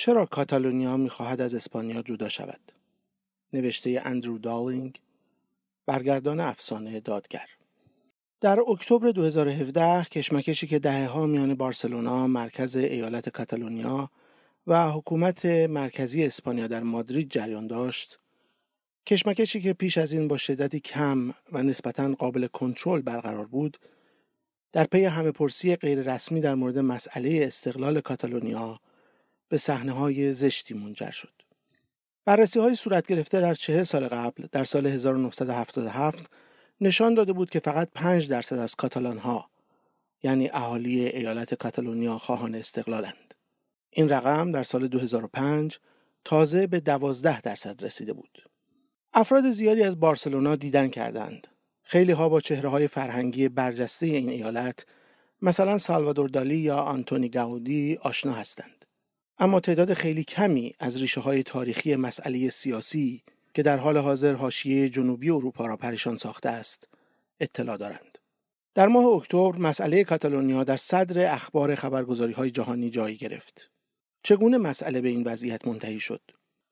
چرا کاتالونیا می‌خواهد از اسپانیا جدا شود؟ نوشته اندرو دالینگ برگردان افسانه دادگر در اکتبر 2017 کشمکشی که دهه ها میان بارسلونا مرکز ایالت کاتالونیا و حکومت مرکزی اسپانیا در مادرید جریان داشت کشمکشی که پیش از این با شدتی کم و نسبتا قابل کنترل برقرار بود در پی همه پرسی غیر رسمی در مورد مسئله استقلال کاتالونیا به صحنه های زشتی منجر شد. بررسی های صورت گرفته در چهل سال قبل در سال 1977 نشان داده بود که فقط 5 درصد از کاتالان ها یعنی اهالی ایالت کاتالونیا خواهان استقلالند. این رقم در سال 2005 تازه به 12 درصد رسیده بود. افراد زیادی از بارسلونا دیدن کردند. خیلی ها با چهره های فرهنگی برجسته این ایالت مثلا سالوادور دالی یا آنتونی گاودی آشنا هستند. اما تعداد خیلی کمی از ریشه های تاریخی مسئله سیاسی که در حال حاضر حاشیه جنوبی اروپا را پریشان ساخته است اطلاع دارند. در ماه اکتبر مسئله کاتالونیا در صدر اخبار خبرگزاری های جهانی جای گرفت. چگونه مسئله به این وضعیت منتهی شد؟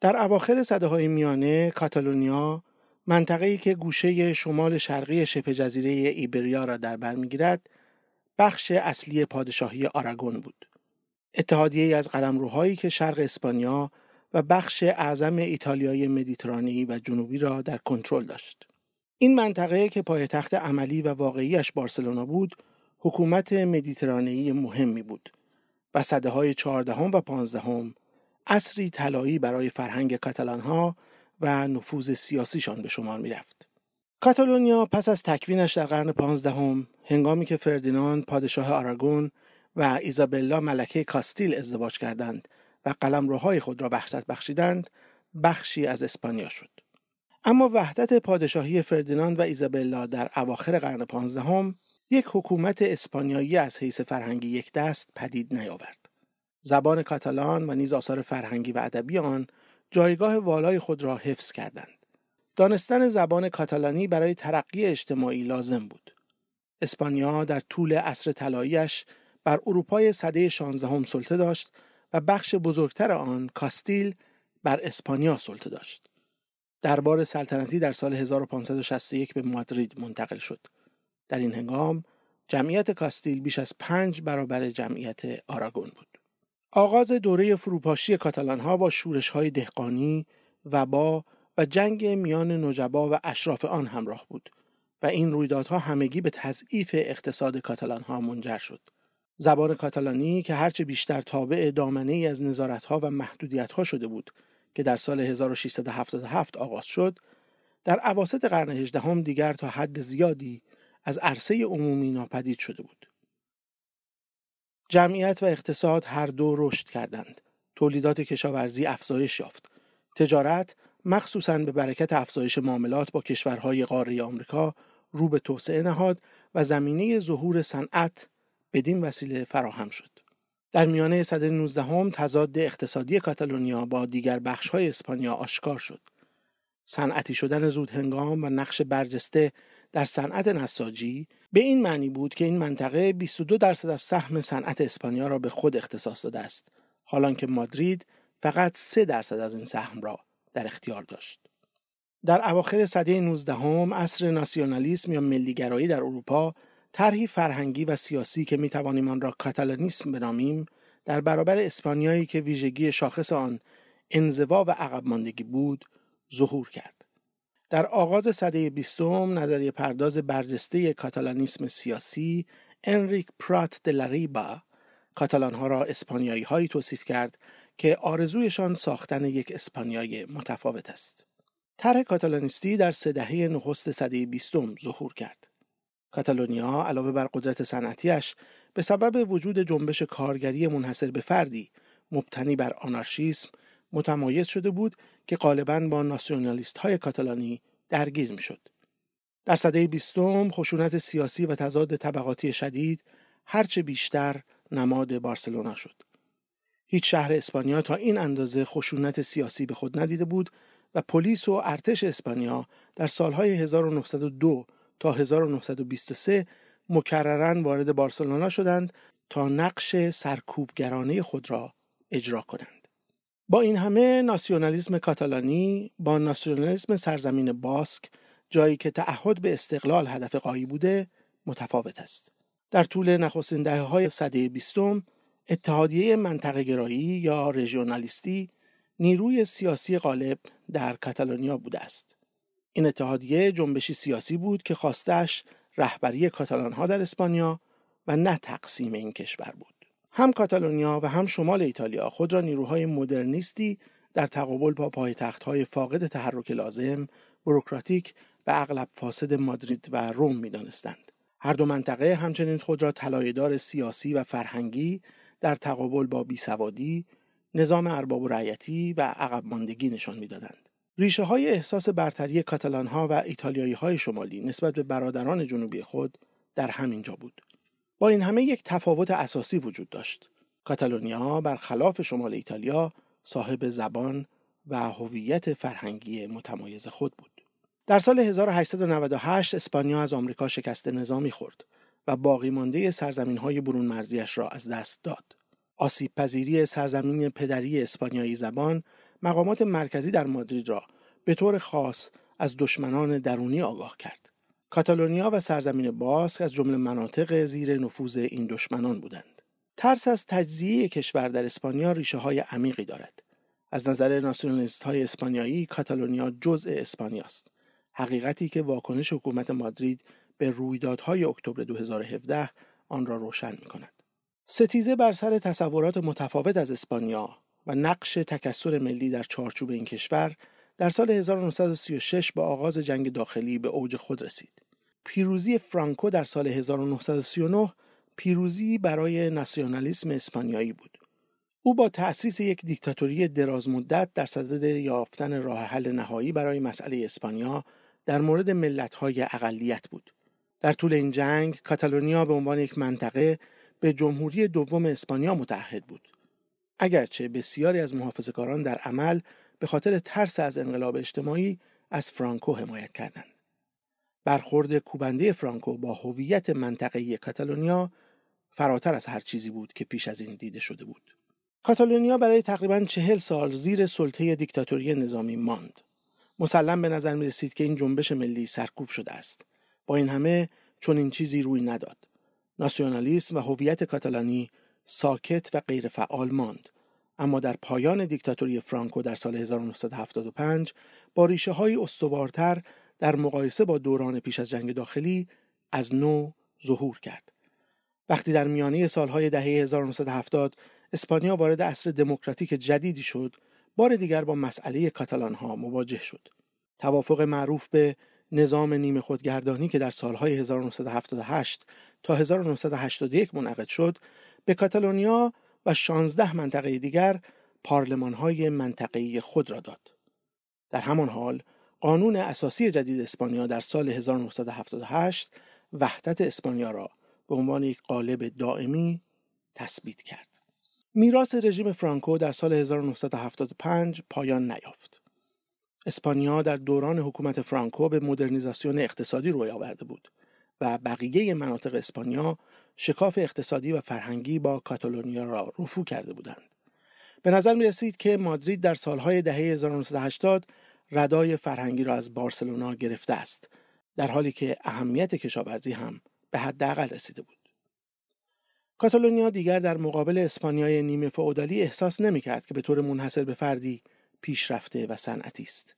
در اواخر صده های میانه کاتالونیا منطقه‌ای که گوشه شمال شرقی شبه جزیره ایبریا را در بر می‌گیرد بخش اصلی پادشاهی آراگون بود. اتحادیه از قلمروهایی که شرق اسپانیا و بخش اعظم ایتالیای مدیترانه‌ای و جنوبی را در کنترل داشت. این منطقه که پایتخت عملی و واقعیش بارسلونا بود، حکومت مدیترانه‌ای مهمی بود و صده های چهاردهم و پانزدهم اصری طلایی برای فرهنگ کاتالانها و نفوذ سیاسیشان به شمار می رفت. کاتالونیا پس از تکوینش در قرن پانزدهم هنگامی که فردیناند پادشاه آراگون و ایزابلا ملکه کاستیل ازدواج کردند و قلمروهای خود را وحدت بخشیدند بخشی از اسپانیا شد. اما وحدت پادشاهی فردیناند و ایزابلا در اواخر قرن پانزدهم یک حکومت اسپانیایی از حیث فرهنگی یک دست پدید نیاورد. زبان کاتالان و نیز آثار فرهنگی و ادبی آن جایگاه والای خود را حفظ کردند. دانستن زبان کاتالانی برای ترقی اجتماعی لازم بود. اسپانیا در طول عصر طلاییش بر اروپای سده 16 هم سلطه داشت و بخش بزرگتر آن کاستیل بر اسپانیا سلطه داشت. دربار سلطنتی در سال 1561 به مادرید منتقل شد. در این هنگام جمعیت کاستیل بیش از پنج برابر جمعیت آراگون بود. آغاز دوره فروپاشی کاتالان ها با شورش های دهقانی، وبا و جنگ میان نجبا و اشراف آن همراه بود و این رویدادها همگی به تضعیف اقتصاد کاتالان ها منجر شد. زبان کاتالانی که هرچه بیشتر تابع دامنه ای از نظارت ها و محدودیت ها شده بود که در سال 1677 آغاز شد، در عواسط قرن هجدهم دیگر تا حد زیادی از عرصه عمومی ناپدید شده بود. جمعیت و اقتصاد هر دو رشد کردند. تولیدات کشاورزی افزایش یافت. تجارت مخصوصاً به برکت افزایش معاملات با کشورهای قاره آمریکا رو به توسعه نهاد و زمینه ظهور صنعت بدین وسیله فراهم شد. در میانه صده 19 هم تضاد اقتصادی کاتالونیا با دیگر بخش‌های اسپانیا آشکار شد. صنعتی شدن زود هنگام و نقش برجسته در صنعت نساجی به این معنی بود که این منطقه 22 درصد از سهم صنعت اسپانیا را به خود اختصاص داده است حالان که مادرید فقط 3 درصد از این سهم را در اختیار داشت در اواخر سده 19 هم عصر ناسیونالیسم یا ملیگرایی در اروپا طرحی فرهنگی و سیاسی که می توانیم آن را کاتالانیسم بنامیم در برابر اسپانیایی که ویژگی شاخص آن انزوا و عقب ماندگی بود ظهور کرد در آغاز سده بیستم نظریه پرداز برجسته کاتالانیسم سیاسی انریک پرات دلاریبا کاتالانها را اسپانیایی هایی توصیف کرد که آرزویشان ساختن یک اسپانیای متفاوت است. طرح کاتالانیستی در سه دهه نخست سده بیستم ظهور کرد. کاتالونیا علاوه بر قدرت صنعتیش به سبب وجود جنبش کارگری منحصر به فردی مبتنی بر آنارشیسم متمایز شده بود که غالبا با ناسیونالیست های کاتالانی درگیر می شد. در سده بیستم خشونت سیاسی و تضاد طبقاتی شدید هرچه بیشتر نماد بارسلونا شد. هیچ شهر اسپانیا تا این اندازه خشونت سیاسی به خود ندیده بود و پلیس و ارتش اسپانیا در سالهای 1902 تا 1923 مکررن وارد بارسلونا شدند تا نقش سرکوبگرانه خود را اجرا کنند. با این همه ناسیونالیسم کاتالانی با ناسیونالیسم سرزمین باسک جایی که تعهد به استقلال هدف قایی بوده متفاوت است. در طول نخستین دهه های صده بیستم اتحادیه منطقه گرایی یا رژیونالیستی نیروی سیاسی غالب در کاتالونیا بوده است. این اتحادیه جنبشی سیاسی بود که خواستش رهبری کاتالان ها در اسپانیا و نه تقسیم این کشور بود. هم کاتالونیا و هم شمال ایتالیا خود را نیروهای مدرنیستی در تقابل با پایتخت‌های فاقد تحرک لازم، بروکراتیک و اغلب فاسد مادرید و روم می‌دانستند. هر دو منطقه همچنین خود را طلایه‌دار سیاسی و فرهنگی در تقابل با بیسوادی، نظام ارباب و رعیتی و عقب ماندگی نشان می‌دادند. ریشه های احساس برتری کاتالان ها و ایتالیایی های شمالی نسبت به برادران جنوبی خود در همین جا بود. با این همه یک تفاوت اساسی وجود داشت. کاتالونیا برخلاف شمال ایتالیا صاحب زبان و هویت فرهنگی متمایز خود بود. در سال 1898 اسپانیا از آمریکا شکست نظامی خورد و باقی مانده سرزمین های برون مرزیش را از دست داد. آسیب پذیری سرزمین پدری اسپانیایی زبان مقامات مرکزی در مادرید را به طور خاص از دشمنان درونی آگاه کرد. کاتالونیا و سرزمین باسک از جمله مناطق زیر نفوذ این دشمنان بودند. ترس از تجزیه کشور در اسپانیا ریشه های عمیقی دارد. از نظر ناسیونالیست های اسپانیایی کاتالونیا جزء اسپانیا است. حقیقتی که واکنش حکومت مادرید به رویدادهای اکتبر 2017 آن را روشن می کند. ستیزه بر سر تصورات متفاوت از اسپانیا و نقش تکسر ملی در چارچوب این کشور در سال 1936 با آغاز جنگ داخلی به اوج خود رسید. پیروزی فرانکو در سال 1939 پیروزی برای ناسیونالیسم اسپانیایی بود. او با تأسیس یک دیکتاتوری درازمدت در صدد یافتن راه حل نهایی برای مسئله اسپانیا در مورد ملت‌های اقلیت بود. در طول این جنگ کاتالونیا به عنوان یک منطقه به جمهوری دوم اسپانیا متحد بود. اگرچه بسیاری از محافظه‌کاران در عمل به خاطر ترس از انقلاب اجتماعی از فرانکو حمایت کردند. برخورد کوبنده فرانکو با هویت منطقه‌ای کاتالونیا فراتر از هر چیزی بود که پیش از این دیده شده بود. کاتالونیا برای تقریبا چهل سال زیر سلطه دیکتاتوری نظامی ماند. مسلم به نظر می رسید که این جنبش ملی سرکوب شده است. با این همه چون این چیزی روی نداد. ناسیونالیسم و هویت کاتالانی ساکت و غیر فعال ماند. اما در پایان دیکتاتوری فرانکو در سال 1975 با ریشه های استوارتر در مقایسه با دوران پیش از جنگ داخلی از نو ظهور کرد. وقتی در میانه سالهای دهه 1970 اسپانیا وارد عصر دموکراتیک جدیدی شد، بار دیگر با مسئله کاتالان ها مواجه شد. توافق معروف به نظام نیمه خودگردانی که در سالهای 1978 تا 1981 منعقد شد، به کاتالونیا و 16 منطقه دیگر پارلمان های منطقه‌ای خود را داد. در همان حال قانون اساسی جدید اسپانیا در سال 1978 وحدت اسپانیا را به عنوان یک قالب دائمی تثبیت کرد. میراث رژیم فرانکو در سال 1975 پایان نیافت. اسپانیا در دوران حکومت فرانکو به مدرنیزاسیون اقتصادی روی آورده بود و بقیه مناطق اسپانیا شکاف اقتصادی و فرهنگی با کاتالونیا را رفو کرده بودند. به نظر می رسید که مادرید در سالهای دهه 1980 ردای فرهنگی را از بارسلونا گرفته است در حالی که اهمیت کشاورزی هم به حداقل رسیده بود. کاتالونیا دیگر در مقابل اسپانیای نیمه فئودالی احساس نمی کرد که به طور منحصر به فردی پیشرفته و صنعتی است.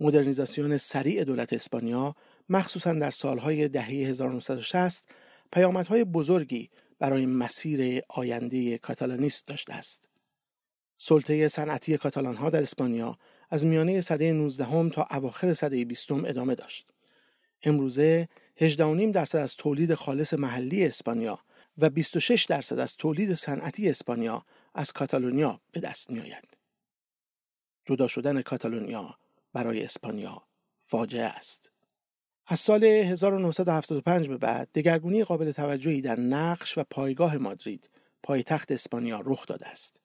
مدرنیزاسیون سریع دولت اسپانیا مخصوصا در سالهای دهه 1960 پیامدهای بزرگی برای مسیر آینده کاتالانیست داشته است. سلطه صنعتی کاتالانها در اسپانیا از میانه سده 19 تا اواخر سده 20 ادامه داشت. امروزه 18.5 درصد از تولید خالص محلی اسپانیا و 26 درصد از تولید صنعتی اسپانیا از کاتالونیا به دست می آید. جدا شدن کاتالونیا برای اسپانیا فاجعه است. از سال 1975 به بعد دگرگونی قابل توجهی در نقش و پایگاه مادرید پایتخت اسپانیا رخ داده است.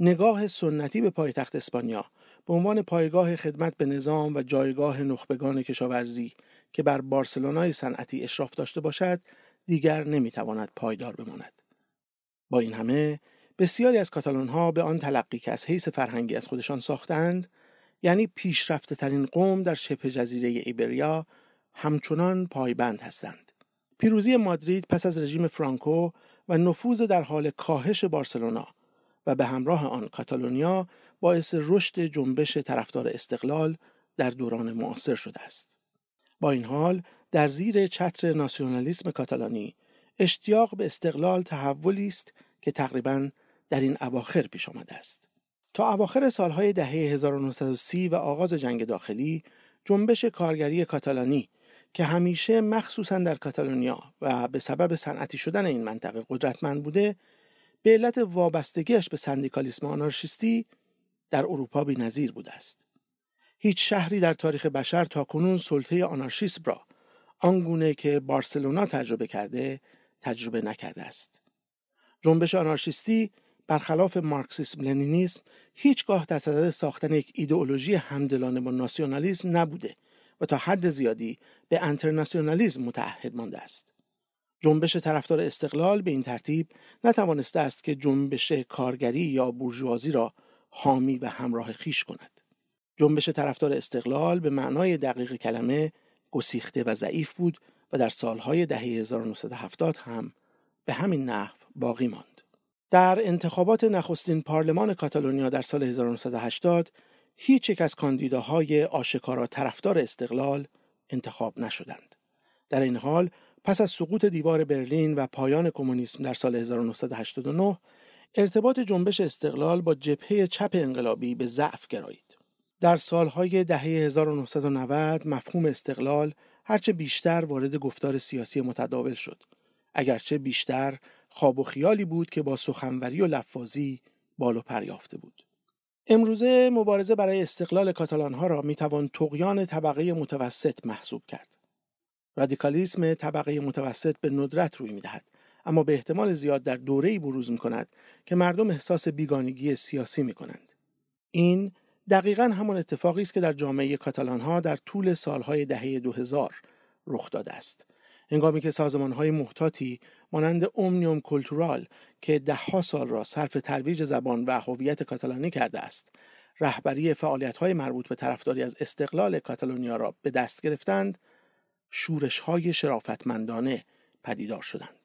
نگاه سنتی به پایتخت اسپانیا به عنوان پایگاه خدمت به نظام و جایگاه نخبگان کشاورزی که بر بارسلونای صنعتی اشراف داشته باشد دیگر نمی‌تواند پایدار بماند. با این همه بسیاری از کاتالان ها به آن تلقی که از حیث فرهنگی از خودشان ساختند یعنی پیشرفته ترین قوم در شبه جزیره ایبریا همچنان پایبند هستند. پیروزی مادرید پس از رژیم فرانکو و نفوذ در حال کاهش بارسلونا و به همراه آن کاتالونیا باعث رشد جنبش طرفدار استقلال در دوران معاصر شده است. با این حال در زیر چتر ناسیونالیسم کاتالانی اشتیاق به استقلال تحولی است که تقریبا در این اواخر پیش آمده است. تا اواخر سالهای دهه 1930 و آغاز جنگ داخلی جنبش کارگری کاتالانی که همیشه مخصوصا در کاتالونیا و به سبب صنعتی شدن این منطقه قدرتمند بوده به علت وابستگیش به سندیکالیسم آنارشیستی در اروپا نظیر بوده است. هیچ شهری در تاریخ بشر تا کنون سلطه آنارشیسم را آنگونه که بارسلونا تجربه کرده تجربه نکرده است. جنبش آنارشیستی برخلاف مارکسیسم لنینیسم هیچگاه در صدد ساختن یک ایدئولوژی همدلانه با ناسیونالیسم نبوده و تا حد زیادی به انترناسیونالیسم متعهد مانده است. جنبش طرفدار استقلال به این ترتیب نتوانسته است که جنبش کارگری یا بورژوازی را حامی و همراه خیش کند. جنبش طرفدار استقلال به معنای دقیق کلمه گسیخته و ضعیف بود و در سالهای دهه 1970 هم به همین نحو باقی ماند. در انتخابات نخستین پارلمان کاتالونیا در سال 1980 هیچ یک از کاندیداهای آشکارا طرفدار استقلال انتخاب نشدند. در این حال پس از سقوط دیوار برلین و پایان کمونیسم در سال 1989 ارتباط جنبش استقلال با جبهه چپ انقلابی به ضعف گرایید. در سالهای دهه 1990 مفهوم استقلال هرچه بیشتر وارد گفتار سیاسی متداول شد. اگرچه بیشتر خواب و خیالی بود که با سخنوری و لفاظی بالو پریافته بود. امروزه مبارزه برای استقلال کاتالان ها را می توان تقیان طبقه متوسط محسوب کرد. رادیکالیسم طبقه متوسط به ندرت روی می دهد. اما به احتمال زیاد در دوره‌ای بروز می کند که مردم احساس بیگانگی سیاسی می کنند. این دقیقا همان اتفاقی است که در جامعه کاتالان ها در طول سالهای دهه 2000 رخ داده است. هنگامی که سازمان های محتاطی مانند اومنیوم کلتورال که دهها سال را صرف ترویج زبان و هویت کاتالانی کرده است رهبری فعالیت های مربوط به طرفداری از استقلال کاتالونیا را به دست گرفتند شورش های شرافتمندانه پدیدار شدند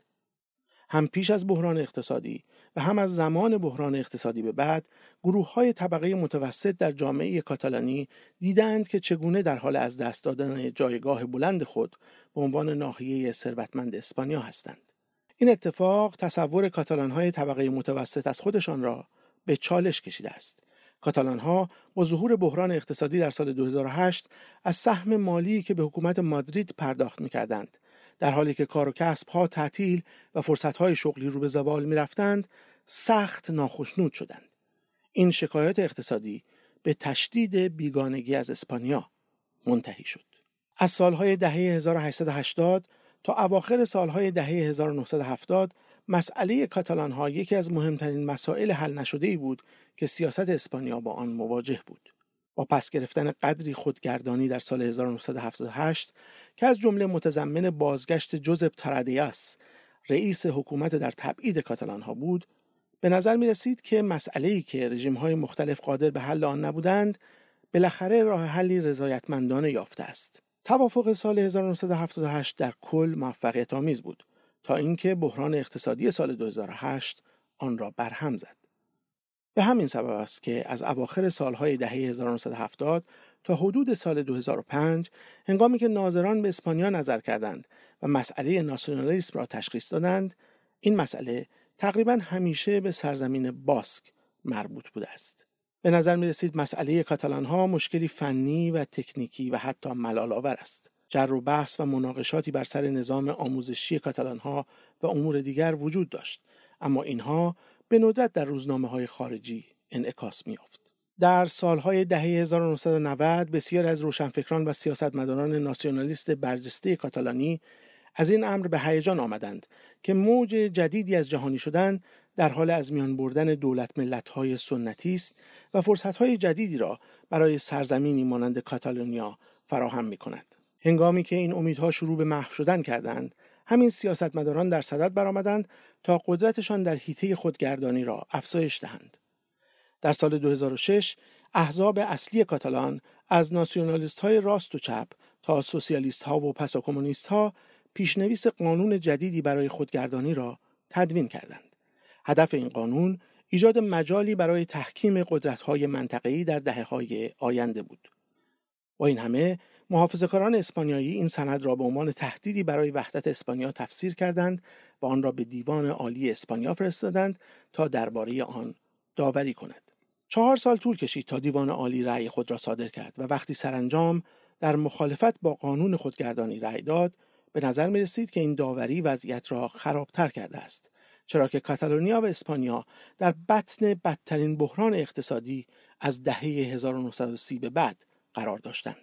هم پیش از بحران اقتصادی و هم از زمان بحران اقتصادی به بعد گروه های طبقه متوسط در جامعه کاتالانی دیدند که چگونه در حال از دست دادن جایگاه بلند خود به عنوان ناحیه ثروتمند اسپانیا هستند. این اتفاق تصور کاتالان های طبقه متوسط از خودشان را به چالش کشیده است. کاتالان ها با ظهور بحران اقتصادی در سال 2008 از سهم مالی که به حکومت مادرید پرداخت می کردند در حالی که کار و کسب ها تعطیل و فرصت های شغلی رو به زوال می رفتند سخت ناخشنود شدند. این شکایت اقتصادی به تشدید بیگانگی از اسپانیا منتهی شد. از سالهای دهه 1880 تا اواخر سالهای دهه 1970 مسئله کاتالان ها یکی از مهمترین مسائل حل نشده بود که سیاست اسپانیا با آن مواجه بود. با پس گرفتن قدری خودگردانی در سال 1978 که از جمله متضمن بازگشت جوزپ ترادیاس رئیس حکومت در تبعید کاتالان ها بود به نظر می رسید که مسئله ای که رژیم های مختلف قادر به حل آن نبودند بالاخره راه حلی رضایتمندانه یافته است توافق سال 1978 در کل موفقیت آمیز بود تا اینکه بحران اقتصادی سال 2008 آن را برهم زد. به همین سبب است که از اواخر سالهای دهه 1970 تا حدود سال 2005 هنگامی که ناظران به اسپانیا نظر کردند و مسئله ناسیونالیسم را تشخیص دادند این مسئله تقریبا همیشه به سرزمین باسک مربوط بوده است. به نظر می رسید مسئله کاتالان ها مشکلی فنی و تکنیکی و حتی ملال آور است جر و بحث و مناقشاتی بر سر نظام آموزشی کاتالان ها و امور دیگر وجود داشت اما اینها به ندرت در روزنامه های خارجی انعکاس میافت. در سالهای دهه 1990 بسیاری از روشنفکران و سیاستمداران ناسیونالیست برجسته کاتالانی از این امر به هیجان آمدند که موج جدیدی از جهانی شدن در حال از میان بردن دولت ملت‌های سنتی است و فرصت‌های جدیدی را برای سرزمینی مانند کاتالونیا فراهم می کند. هنگامی که این امیدها شروع به محو شدن کردند، همین سیاستمداران در صدد برآمدند تا قدرتشان در حیطه خودگردانی را افزایش دهند. در سال 2006 احزاب اصلی کاتالان از ناسیونالیست های راست و چپ تا سوسیالیست ها و پسا کمونیست ها پیشنویس قانون جدیدی برای خودگردانی را تدوین کردند. هدف این قانون ایجاد مجالی برای تحکیم قدرت های منطقه‌ای در دهه های آینده بود. با این همه محافظه‌کاران اسپانیایی این سند را به عنوان تهدیدی برای وحدت اسپانیا تفسیر کردند و آن را به دیوان عالی اسپانیا فرستادند تا درباره آن داوری کند. چهار سال طول کشید تا دیوان عالی رأی خود را صادر کرد و وقتی سرانجام در مخالفت با قانون خودگردانی رأی داد به نظر می رسید که این داوری وضعیت را خرابتر کرده است چرا که کاتالونیا و اسپانیا در بطن بدترین بحران اقتصادی از دهه 1930 به بعد قرار داشتند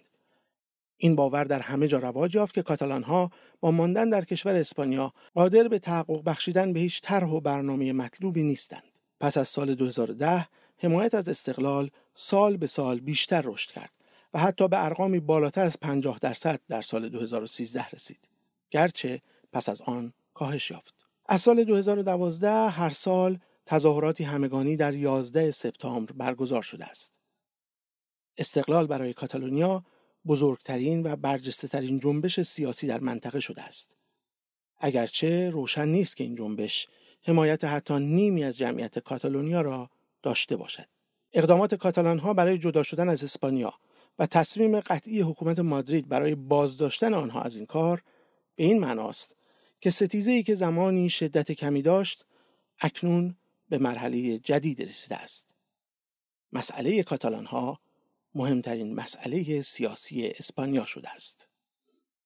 این باور در همه جا رواج یافت که کاتالان ها با ماندن در کشور اسپانیا قادر به تحقق بخشیدن به هیچ طرح و برنامه مطلوبی نیستند پس از سال 2010 حمایت از استقلال سال به سال بیشتر رشد کرد و حتی به ارقامی بالاتر از 50 درصد در سال 2013 رسید. گرچه پس از آن کاهش یافت. از سال 2012 هر سال تظاهراتی همگانی در 11 سپتامبر برگزار شده است. استقلال برای کاتالونیا بزرگترین و برجسته ترین جنبش سیاسی در منطقه شده است. اگرچه روشن نیست که این جنبش حمایت حتی نیمی از جمعیت کاتالونیا را داشته باشد. اقدامات کاتالان ها برای جدا شدن از اسپانیا و تصمیم قطعی حکومت مادرید برای بازداشتن آنها از این کار به این معناست که ستیزه ای که زمانی شدت کمی داشت اکنون به مرحله جدید رسیده است. مسئله کاتالان ها مهمترین مسئله سیاسی اسپانیا شده است.